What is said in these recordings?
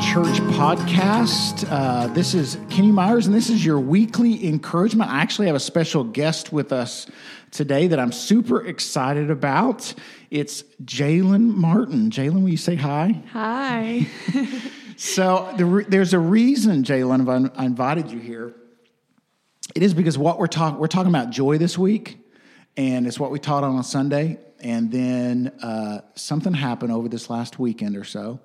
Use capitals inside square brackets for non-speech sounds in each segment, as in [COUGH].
Church podcast. Uh, this is Kenny Myers, and this is your weekly encouragement. I actually have a special guest with us today that I'm super excited about. It's Jalen Martin. Jalen, will you say hi? Hi. [LAUGHS] so the there's a reason, Jalen, I invited you here. It is because what we're talking we're talking about joy this week, and it's what we taught on a Sunday. And then uh, something happened over this last weekend or so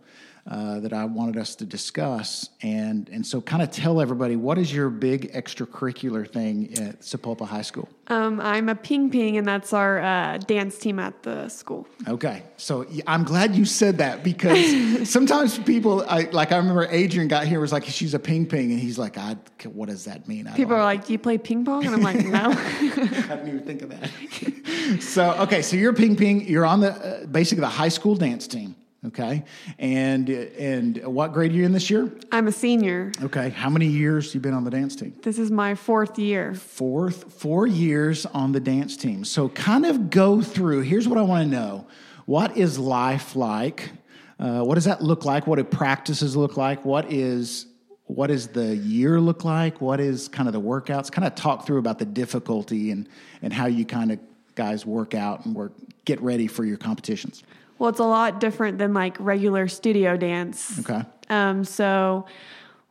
uh, that I wanted us to discuss, and and so kind of tell everybody what is your big extracurricular thing at Sapulpa High School. Um, I'm a ping ping, and that's our uh, dance team at the school. Okay, so I'm glad you said that because [LAUGHS] sometimes people, I, like I remember Adrian got here was like she's a ping ping, and he's like, I, what does that mean? I people are like, do you play ping pong? And I'm like, [LAUGHS] no. I didn't even think of that. [LAUGHS] so okay, so you're ping ping. You're on the uh, basically the high school dance team. Okay, and and what grade are you in this year? I'm a senior. Okay, how many years you been on the dance team? This is my fourth year. Fourth, four years on the dance team. So kind of go through. Here's what I want to know: What is life like? Uh, what does that look like? What do practices look like? What is what does the year look like? What is kind of the workouts? Kind of talk through about the difficulty and and how you kind of guys work out and work get ready for your competitions. Well, it's a lot different than like regular studio dance. Okay. Um, so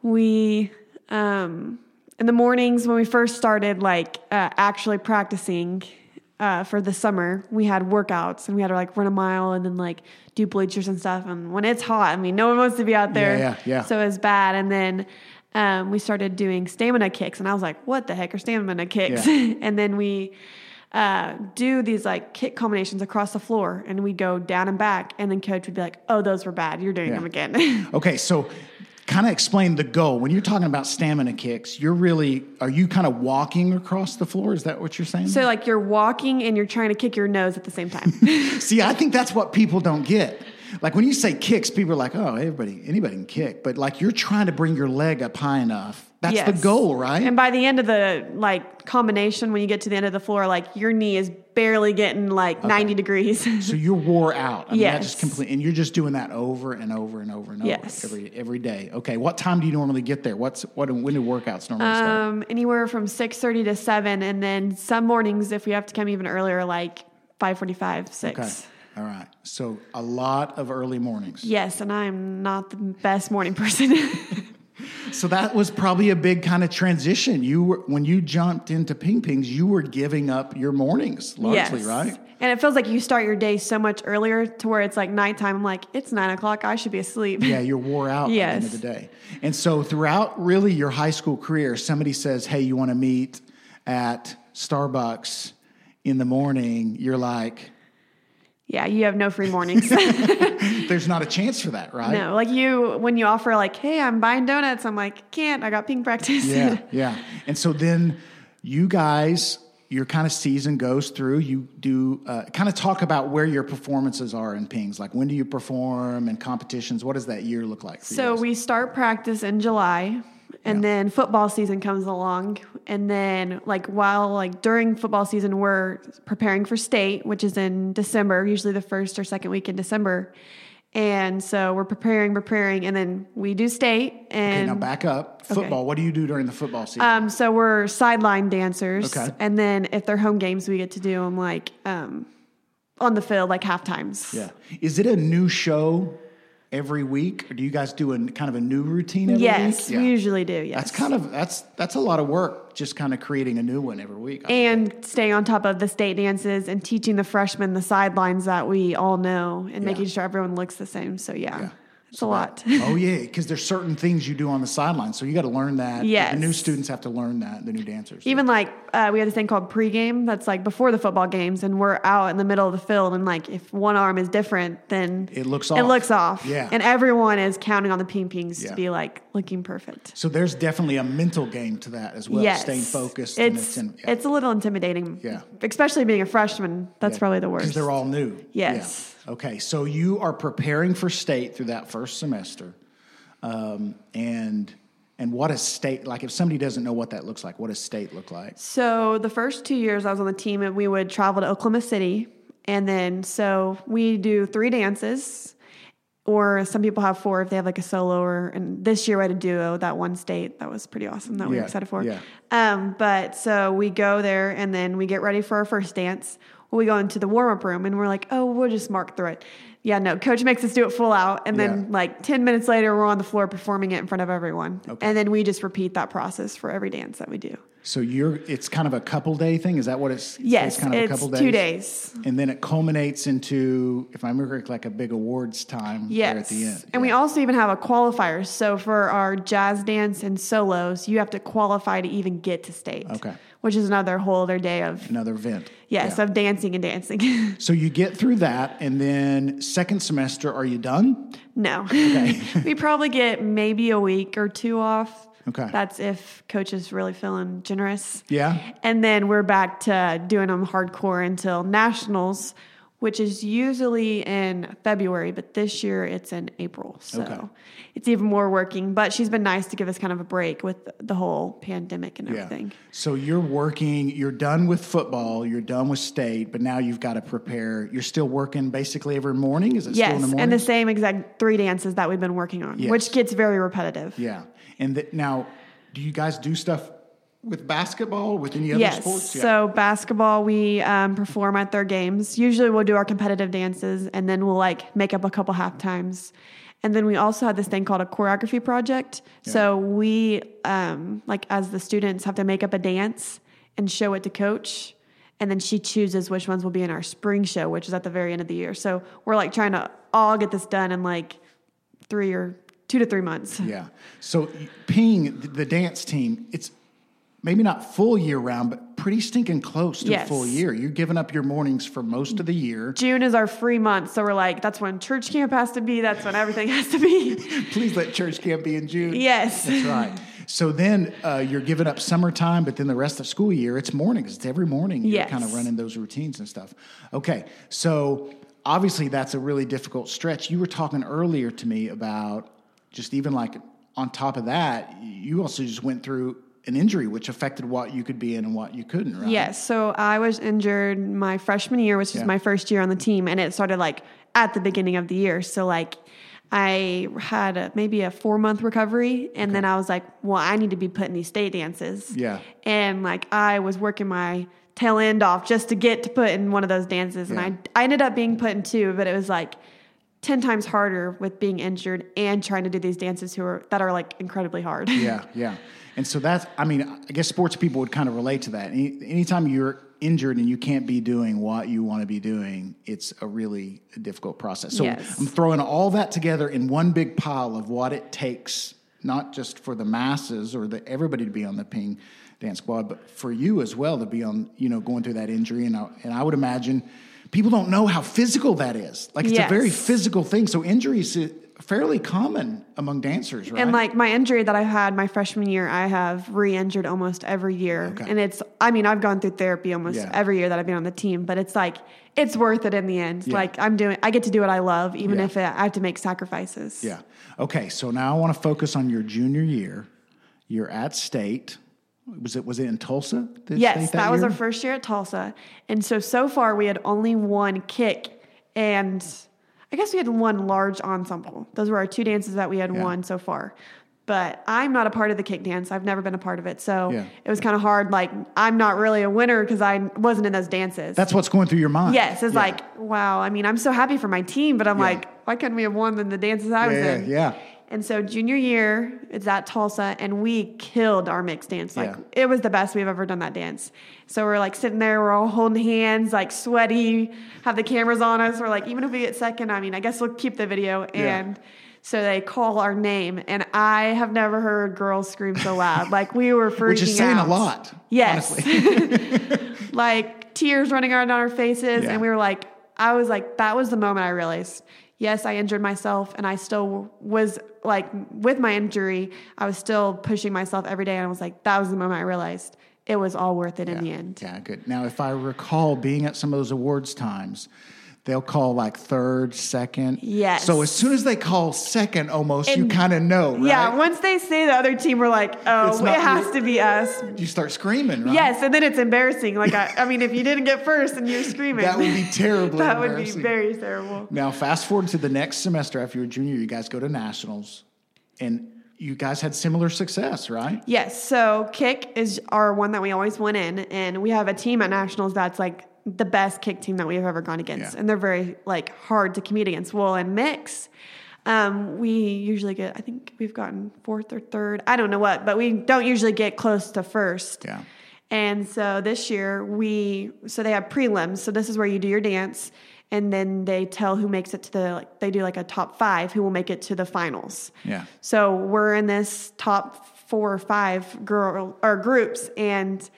we, um, in the mornings when we first started, like uh, actually practicing uh, for the summer, we had workouts and we had to like run a mile and then like do bleachers and stuff. And when it's hot, I mean, no one wants to be out there. Yeah, yeah, yeah. So it's bad. And then um, we started doing stamina kicks, and I was like, "What the heck are stamina kicks?" Yeah. [LAUGHS] and then we uh, do these like kick combinations across the floor and we'd go down and back and then coach would be like oh those were bad you're doing Yeah. them again [LAUGHS] Okay, so kind of explain the goal. When you're talking about stamina kicks, you're really are you kind of walking across the floor? Is that what you're saying? so like you're walking and you're trying to kick your nose at the same time [LAUGHS] [LAUGHS] See, I think that's what people don't get. Like when you say kicks, people are like, "Oh, everybody, anybody can kick," but like you're trying to bring your leg up high enough. That's the goal, right? and by the end of the like combination when you get to the end of the floor like your knee is barely getting like 90 degrees so you're wore out. I mean, Yes. just complete, and you're just doing that over and over and over and over Yes. every every day. Okay, what time do you normally get there? What's what? When do workouts normally start? um, anywhere from 6.30 to 7 and then some mornings if we have to come even earlier like 5.45 6 Okay, all right. So a lot of early mornings. yes and i'm not the best morning person [LAUGHS] So that was probably a big kind of transition. You were when you jumped into ping pings, you were giving up your mornings largely, Yes. right? And it feels like you start your day so much earlier to where it's like nighttime. I'm like, it's nine o'clock. I should be asleep. Yeah, you're wore out at the end of the day. And so throughout really your high school career, somebody says, "Hey, you want to meet at Starbucks in the morning?" You're like, Yeah, you have no free mornings. [LAUGHS] [LAUGHS] "There's not a chance for that, right?" no, like you, when you offer, like, hey, I'm buying donuts, I'm like, can't. I got ping practice. Yeah, [LAUGHS] yeah. And so then you guys, your kind of season goes through. You do uh, kind of talk about where your performances are in pings. Like when do you perform and competitions? What does that year look like? For so we start practice in July. And Yeah. then football season comes along, and then like while like during football season we're preparing for state, which is in December, usually the first or second week in December, and so we're preparing, preparing, and then we do state, okay, and now back up. Football. What do you do during the football season? Um, so we're sideline dancers, Okay. and then if they're home games, we get to do them like um, on the field, like half times. yeah. Is it a new show every week, or do you guys do a kind of a new routine every Yes, week? we usually do. Yes, That's kind of that's that's a lot of work. Just kind of creating a new one every week. and staying on top of the state dances and teaching the freshmen the sidelines that we all know and making sure everyone looks the same. So yeah, Yeah. It's a lot. oh yeah, because there's certain things you do on the sideline, so you got to learn that. Yeah, the new students have to learn that. The new dancers. Even like uh, we had this thing called pregame that's like before the football games, and we're out in the middle of the field, and like if one arm is different, then It looks off. It looks off. Yeah. and everyone is counting on the ping pings Yeah. to be like looking perfect. so there's definitely a mental game to that as well. yes, Staying focused. and It's in- it's a little intimidating. Yeah. especially being a freshman. That's yeah, probably the worst. because they're all new. Yes. Okay, so you are preparing for state through that first semester, um, and and what is state like? If somebody doesn't know what that looks like, what does state look like? So the first two years I was on the team, and we would travel to Oklahoma City, and then so we do three dances. or some people have four if they have like a solo or and this year we had a duo that one state that was pretty awesome that we Yeah, were excited for yeah. um, but so we go there and then we get ready for our first dance we go into the warm-up room and we're like oh we'll just mark through it yeah no coach makes us do it full out and then Yeah. like 10 minutes later we're on the floor performing it in front of everyone Okay. and then we just repeat that process for every dance that we do So you're it's kind of a couple day thing. Is that what it's? yes it's kind of a couple days. two days and then it culminates into, if I remember correctly, like a big awards time there Yes. at the end. And we also even have a qualifier. So for our jazz dance and solos, you have to qualify to even get to state. Okay. Which is another whole other day of another event. yes, Yeah. of dancing and dancing. [LAUGHS] So you get through that, and then second semester, are you done? no. Okay. [LAUGHS] we probably get maybe a week or two off. Okay. That's if coach is really feeling generous. Yeah. And then we're back to doing them hardcore until nationals, which is usually in February, but this year it's in April. So Okay. it's even more working. But she's been nice to give us kind of a break with the whole pandemic and Yeah. everything. So you're working, you're done with football, you're done with state, but now you've got to prepare. You're still working basically every morning? Is it still in Yes, the morning? and the same exact three dances that we've been working on, Yes. which gets very repetitive. yeah. And now, do you guys do stuff with basketball, with any other yes. sports? Yeah. So basketball, we um, perform at their games. Usually, we'll do our competitive dances, and then we'll like make up a couple half times. And then we also had this thing called a choreography project. So we, um, like, as the students, have to make up a dance and show it to coach. And then she chooses which ones will be in our spring show, which is at the very end of the year. So we're like trying to all get this done in like three or two to three months. [LAUGHS] Yeah. So Ping, the, dance team, it's maybe not full year round, but pretty stinking close to Yes. full year. You're giving up your mornings for most of the year. June is our free month. So we're like, that's when church camp has to be. That's when everything has to be. [LAUGHS] [LAUGHS] Please let church camp be in June. Yes. That's right. So then uh, you're giving up summertime, but then the rest of school year, it's mornings. It's every morning you're Yes. kind of running those routines and stuff. Okay. So obviously that's a really difficult stretch. You were talking earlier to me about just even like on top of that, you also just went through an injury which affected what you could be in and what you couldn't, right? Yes. So I was injured my freshman year, which was Yeah. my first year on the team, and it started like at the beginning of the year. So like I had a, maybe a four month recovery, and then I was like, well, I need to be put in these state dances. Yeah. And like I was working my tail end off just to get to put in one of those dances, Yeah. and I I ended up being put in two, but it was like. 10 times harder with being injured and trying to do these dances who are that are like incredibly hard. yeah, [LAUGHS] yeah. And so that's, I mean, I guess sports people would kind of relate to that. Any, anytime you're injured and you can't be doing what you want to be doing, it's a really difficult process. So Yes. I'm throwing all that together in one big pile of what it takes, not just for the masses or the, everybody to be on the ping dance squad, but for you as well to be on, you know, going through that injury. And I, and I would imagine people don't know how physical that is. Like it's a very physical thing. So injuries are fairly common among dancers, right? And like my injury that I had my freshman year, I have re-injured almost every year. Okay. And it's I mean, I've gone through therapy almost Yeah. every year that I've been on the team, but it's like it's worth it in the end. Yeah. Like I'm doing I get to do what I love even Yeah. if I have to make sacrifices. Yeah. Okay. So now I want to focus on your junior year. You're at state. Was it was it in Tulsa? Yes, state that, was our first year at Tulsa. And so so far we had only one kick and I guess we had one large ensemble. Those were our two dances that we had Yeah. won so far. But I'm not a part of the kick dance. I've never been a part of it. So Yeah. it was kind of hard. Like, I'm not really a winner because I wasn't in those dances. That's what's going through your mind. yes, it's Yeah. like, wow. I mean, I'm so happy for my team, but I'm like, why couldn't we have won in the dances I was in? yeah. And so junior year, it's at Tulsa, and we killed our mixed dance. Like Yeah. it was the best we've ever done that dance. So we're like sitting there, we're all holding hands, like sweaty, have the cameras on us. We're like, even if we get second, I mean, I guess we'll keep the video. Yeah. And so they call our name, and I have never heard girls scream so loud. Like we were freaking [LAUGHS] Which is saying out. a lot. Yes. [LAUGHS] [LAUGHS] like tears running out down our faces Yeah. and we were like i was like that was the moment i realized yes i injured myself and i still was like with my injury i was still pushing myself every day and i was like that was the moment i realized it was all worth it in the end Yeah, good. Now, if I recall being at some of those awards times, they'll call like third, second. Yes. So as soon as they call second, almost you kind of know, right? Yeah, once they say the other team, we're like, oh, It's it not has to be us. you start screaming, right? Yes, and then it's embarrassing. Like, I, I mean, if you didn't get first and you're screaming, That would be [LAUGHS] terribly that would be very terrible. Now, fast forward to the next semester after you're a junior, you guys go to nationals, and you guys had similar success, right? Yes. So kick is our one that we always win in, and we have a team at nationals that's like the best kick team that we've ever gone against, Yeah. and they're very like hard to compete against. Well, in mix, um, we usually get. I think we've gotten fourth or third. I don't know what, but we don't usually get close to first. Yeah. And so this year we so they have prelims. So this is where you do your dance and then they tell who makes it to the like they do like a top 5 who will make it to the finals. Yeah. So we're in this top 4 or 5 girl or groups and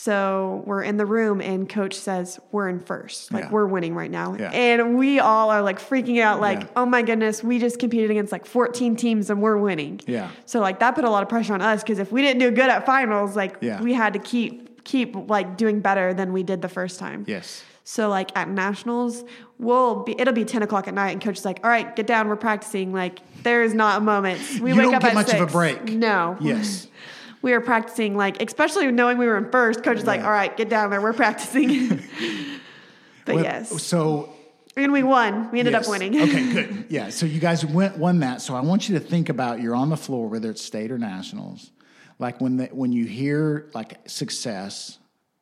so we're in the room and coach says we're in first. Like Yeah. we're winning right now. Yeah. And we all are like freaking out like Yeah. oh my goodness, we just competed against like 14 teams and we're winning. Yeah. So like that put a lot of pressure on us because if we didn't do good at finals, like we had to keep keep like doing better than we did the first time. Yes. So like at nationals, we'll be it'll be ten o'clock at night, and coach is like, "All right, get down, we're practicing." Like there is not a moment. We You wake don't up get at much of a break. No. Yes. [LAUGHS] We were practicing like, especially knowing we were in first. Coach is like, "All right, get down there, we're practicing." [LAUGHS] but Well, yes, So and we won. We ended yes. up winning. okay, good. [LAUGHS] Yeah. So you guys went won that. So I want you to think about you're on the floor, whether it's state or nationals. Like when the, when you hear like success,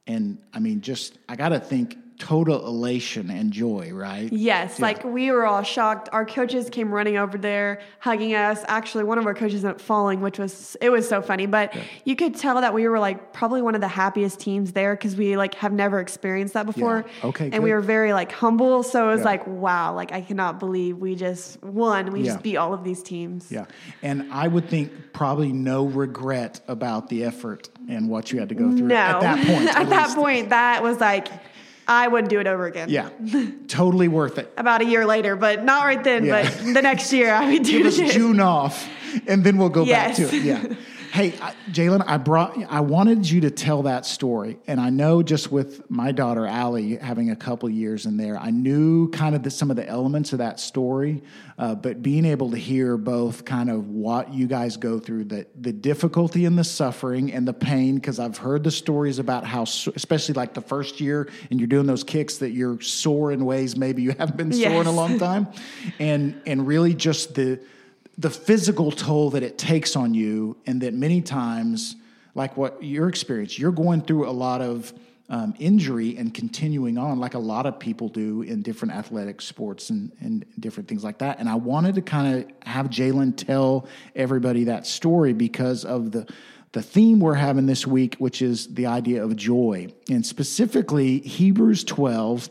and I mean, just I got to think total elation and joy, right? Yes, Yeah. like we were all shocked. Our coaches came running over there, hugging us. Actually, one of our coaches ended up falling, which was it was so funny. But you could tell that we were like probably one of the happiest teams there because we like have never experienced that before. Okay, and we were very like humble. So it was Yeah. like wow, like I cannot believe we just won. We Yeah. just beat all of these teams. Yeah. And I would think probably no regret about the effort and what you had to go through No, at that point. [LAUGHS] at at that point, that was like I wouldn't do it over again. Yeah. [LAUGHS] totally worth it. About a year later, but not right then. Yeah. But the next year, I would do Give it us. June off, and then we'll go back to it. Yeah. [LAUGHS] Hey, Jalen, I brought. I wanted you to tell that story, and I know just with my daughter Allie having a couple years in there, I knew kind of the, some of the elements of that story. Uh, but being able to hear both kind of what you guys go through, the the difficulty and the suffering and the pain, because I've heard the stories about how, especially like the first year, and you're doing those kicks that you're sore in ways maybe you [LAUGHS] haven't been sore in a long time, and and really just the the physical toll that it takes on you, and that many times, like what your experience, you're going through a lot of um, injury and continuing on, like a lot of people do in different athletic sports and, and different things like that. And I wanted to kind of have Jalen tell everybody that story because of the the theme we're having this week, which is the idea of joy, and specifically Hebrews 12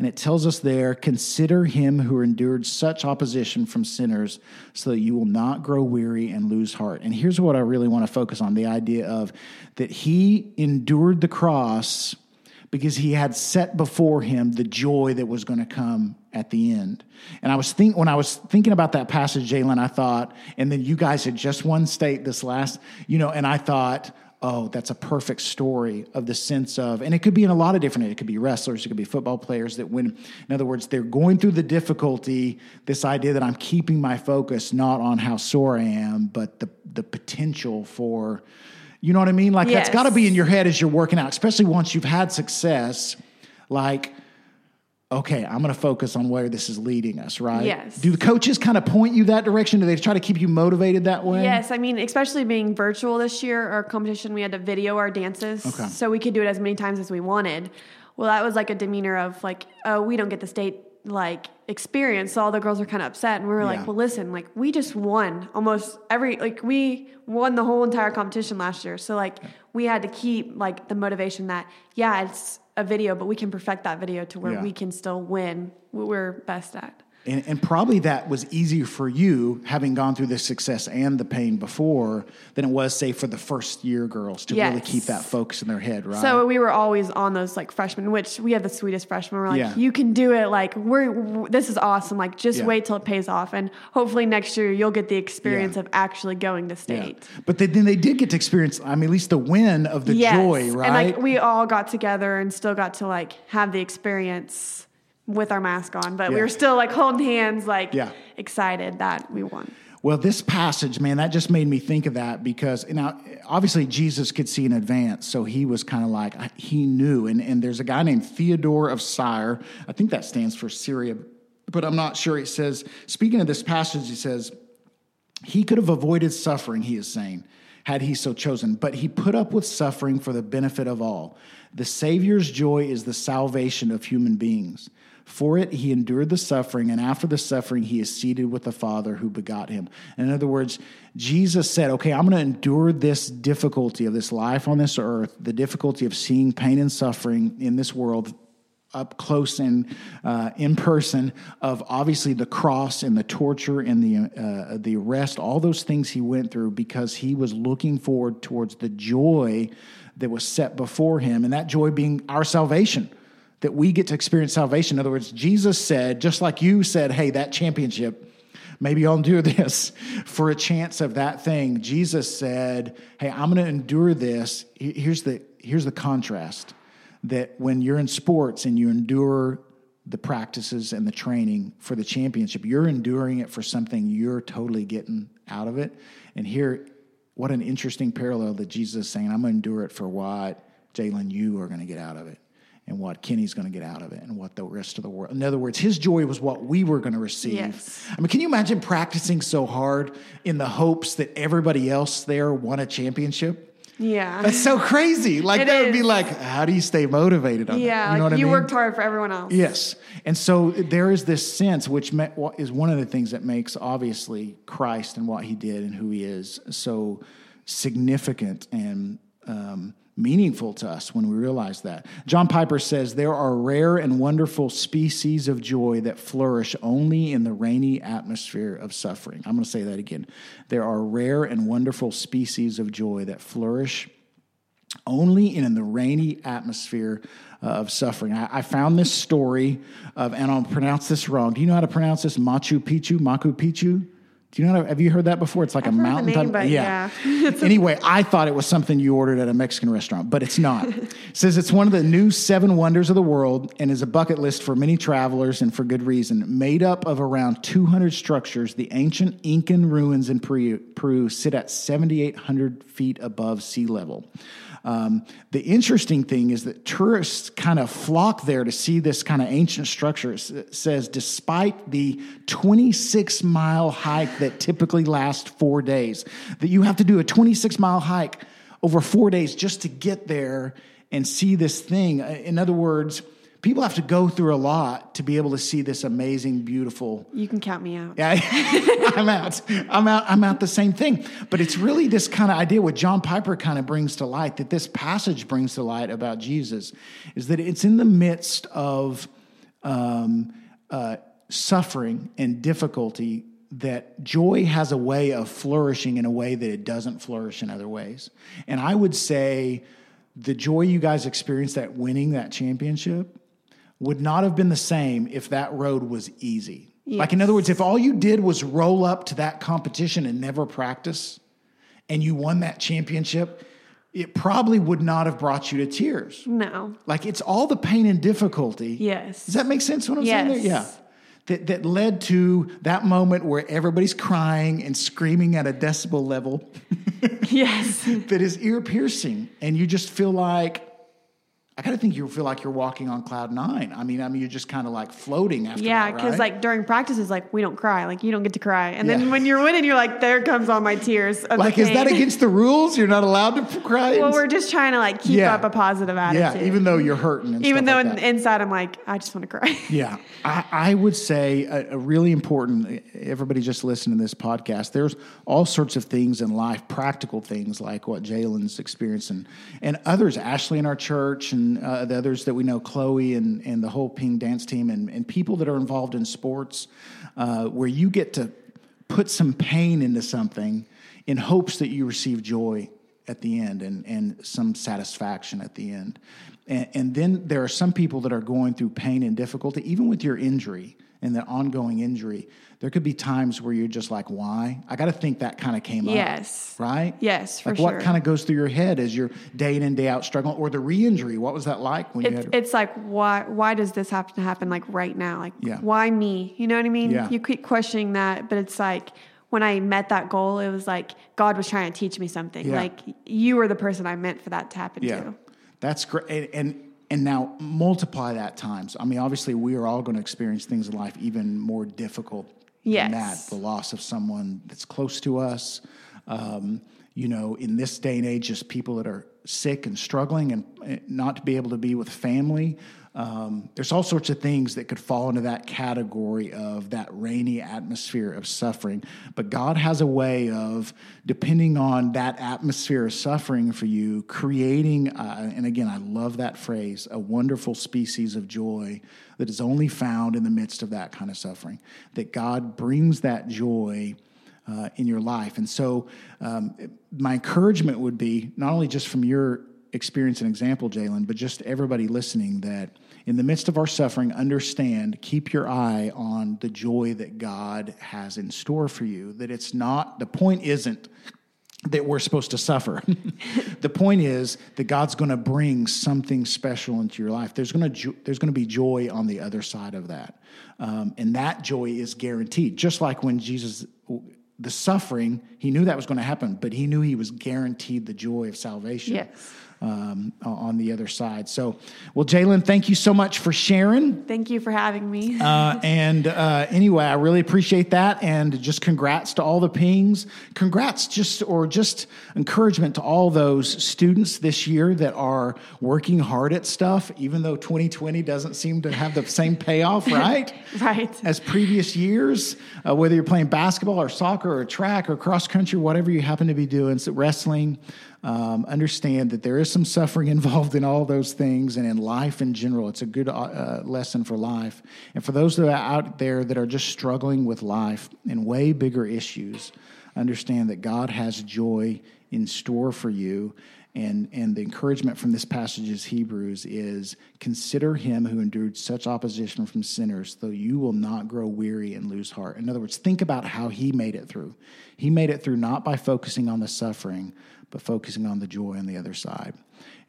And it tells us there, consider him who endured such opposition from sinners so that you will not grow weary and lose heart. And here's what I really want to focus on the idea of that he endured the cross because he had set before him the joy that was going to come at the end. And I was think when I was thinking about that passage, Jalen, I thought, and then you guys had just won state this last, you know, and I thought, oh, that's a perfect story of the sense of, and it could be in a lot of different, it could be wrestlers, it could be football players that when, in other words, they're going through the difficulty, this idea that I'm keeping my focus not on how sore I am, but the the potential for, you know what I mean? Like that's got to be in your head as you're working out, especially once you've had success. Like, okay, I'm going to focus on where this is leading us, right? Yes. Do the coaches kind of point you that direction? Do they try to keep you motivated that way? Yes, I mean, especially being virtual this year, our competition, we had to video our dances. Okay. So we could do it as many times as we wanted. Well, that was like a demeanor of like, oh, we don't get the state like experience. So all the girls were kind of upset. And we were Yeah. like, well, listen, like we just won almost every, like we won the whole entire competition last year. So like we had to keep like the motivation that, yeah, it's a video, but we can perfect that video to where Yeah. we can still win what we're best at. And, and probably that was easier for you, having gone through the success and the pain before, than it was, say, for the first year girls to really keep that focus in their head, right? So we were always on those like freshmen, which we had the sweetest freshmen. We're like, Yeah. you can do it. Like we're, w this is awesome. Like just Yeah. wait till it pays off, and hopefully next year you'll get the experience Yeah. of actually going to state. But they, then they did get to experience, I mean, at least the win of the Yes. joy, right? And like we all got together and still got to like have the experience with our mask on, but we were still like holding hands, like Yeah. excited that we won. Well, this passage, man, that just made me think of that because you know, obviously Jesus could see in advance, so he was kind of like he knew. And and there's a guy named Theodore of Syre. I think that stands for Syria, but I'm not sure. It says, speaking of this passage, he says he could have avoided suffering. He is saying, had he so chosen, but he put up with suffering for the benefit of all. The Savior's joy is the salvation of human beings. For it, he endured the suffering, and after the suffering, he is seated with the Father who begot him. In other words, Jesus said, Okay, I'm going to endure this difficulty of this life on this earth, the difficulty of seeing pain and suffering in this world up close and uh, in person of obviously the cross and the torture and the uh, the arrest, all those things he went through because he was looking forward towards the joy that was set before him, and that joy being our salvation. That we get to experience salvation. In other words, Jesus said, just like you said, hey, that championship, maybe I'll do [LAUGHS] this for a chance of that thing. Jesus said, hey, I'm going to endure this. Here's the, here's the contrast that when you're in sports and you endure the practices and the training for the championship, you're enduring it for something you're totally getting out of it. And here, what an interesting parallel that Jesus is saying, I'm going to endure it for what, Jalen, you are going to get out of it. And what Kenny's going to get out of it, and what the rest of the world. In other words, his joy was what we were going to receive. Yes. I mean, can you imagine practicing so hard in the hopes that everybody else there won a championship? Yeah. That's so crazy. Like It that would be like, how do you stay motivated on that? yeah. You know like, what you I mean? You worked hard for everyone else. Yes, and so there is this sense, which is one of the things that makes obviously Christ and what He did and who He is so significant and um, meaningful to us when we realize that. John Piper says there are rare and wonderful species of joy that flourish only in the rainy atmosphere of suffering. I'm going to say that again. There are rare and wonderful species of joy that flourish only in the rainy atmosphere of suffering. I, I found this story of, and I'll pronounce this wrong. Do you know how to pronounce this? Machu Picchu? Machu Picchu? Do you know? How to, have you heard that before? It's like I've a mountain name, type. but yeah. [LAUGHS] anyway, I thought it was something you ordered at a Mexican restaurant, but it's not. [LAUGHS] it says it's one of the new seven wonders of the world and is a bucket list for many travelers and for good reason. Made up of around 200 structures, the ancient Incan ruins in Peru, Peru sit at 7,800 feet above sea level. Um, the interesting thing is that tourists kind of flock there to see this kind of ancient structure. It says, despite the 26 mile hike that typically lasts four days, that you have to do a 26 mile hike over four days just to get there and see this thing. Uh, In other words, people have to go through a lot to be able to see this amazing, beautiful You can count me out. yeah, [LAUGHS] I'm out. I'm out. I'm out the same thing. But it's really this kind of idea what John Piper kind of brings to light, that this passage brings to light about Jesus, is that it's in the midst of um, uh, suffering and difficulty that joy has a way of flourishing in a way that it doesn't flourish in other ways. And I would say the joy you guys experienced at winning that championship would not have been the same if that road was easy. Like, in other words, if all you did was roll up to that competition and never practice, and you won that championship, it probably would not have brought you to tears. No. Like, it's all the pain and difficulty. Yes. Does that make sense what I'm saying there? Yeah. That, that led to that moment where everybody's crying and screaming at a decibel level [LAUGHS] Yes. that is ear piercing. And you just feel like, I kind of think you feel like you're walking on cloud nine. I mean, I mean, you're just kind of like floating after Yeah, because right? like during practices, like we don't cry, like you don't get to cry, and Yeah. then when you're winning, you're like, there comes all my tears. Like, is that against the rules? You're not allowed to cry? Well, we're just trying to like keep Yeah. up a positive attitude. yeah, even though you're hurting. And even though like inside I'm like, I just want to cry. [LAUGHS] Yeah, I, I would say a, a really important. Everybody just listen to this podcast. There's all sorts of things in life, practical things like what Jalen's experiencing, and others. Ashley in our church, and and uh, the others that we know, Chloe and, and the whole Ping dance team, and, and people that are involved in sports, uh, where you get to put some pain into something in hopes that you receive joy at the end and, and some satisfaction at the end. And, and then there are some people that are going through pain and difficulty, even with your injury and the ongoing injury, there could be times where you're just like, why? I got to think that kind of came Yes. up. Yes. Right? Yes, for like sure. what kind of goes through your head as you're day in and day out struggling or the re-injury? What was that like when you It's, had it's like why why does this have to happen like right now? Like Yeah. why me? You know what I mean? Yeah. You keep questioning that, but it's like when I met that goal, it was like God was trying to teach me something. Yeah. Like you were the person I meant for that to happen Yeah, to. that's great. And, and and now multiply that times. I mean, obviously, we are all going to experience things in life even more difficult Yes. than that. The loss of someone that's close to us. Um, you know, in this day and age, just people that are sick and struggling and not to be able to be with family. Um, there's all sorts of things that could fall into that category of that rainy atmosphere of suffering. But God has a way of, depending on that atmosphere of suffering for you, creating, uh, and again, I love that phrase, a wonderful species of joy that is only found in the midst of that kind of suffering. That God brings that joy. Uh, in your life. And so, um, my encouragement would be not only just from your experience and example, Jalen, but just everybody listening that in the midst of our suffering, understand, keep your eye on the joy that God has in store for you. That it's not, the point isn't that we're supposed to suffer. [LAUGHS] the point is that God's going to bring something special into your life. There's going to there's going to be joy on the other side of that, um, and that joy is guaranteed. Just like when Jesus, the suffering, he knew that was going to happen, but he knew he was guaranteed the joy of salvation. Yes. Um, on the other side. So, well, Jalen, thank you so much for sharing. Thank you for having me. Uh, and uh, anyway, I really appreciate that, and just congrats to all the pings. Congrats, just or just encouragement to all those students this year that are working hard at stuff, even though 2020 doesn't seem to have the same payoff, [LAUGHS] right? right. As previous years, uh, whether you're playing basketball or soccer or track or cross country, whatever you happen to be doing, so wrestling. Um, understand that there is some suffering [LAUGHS] involved in all those things and in life in general. It's a good uh, lesson for life. And for those that are out there that are just struggling with life and way bigger issues, understand that God has joy in store for you. And, and the encouragement from this passage is Hebrews is consider him who endured such opposition from sinners, though you will not grow weary and lose heart. In other words, think about how he made it through. He made it through not by focusing on the suffering, but focusing on the joy on the other side.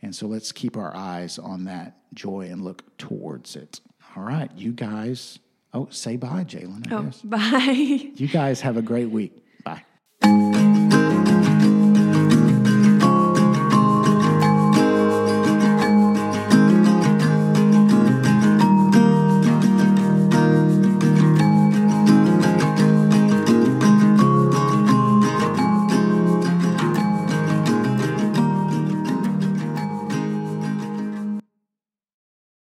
And so let's keep our eyes on that joy and look towards it. All right, you guys. Oh, say bye, Jalen. Oh, guess. [LAUGHS] bye. You guys have a great week.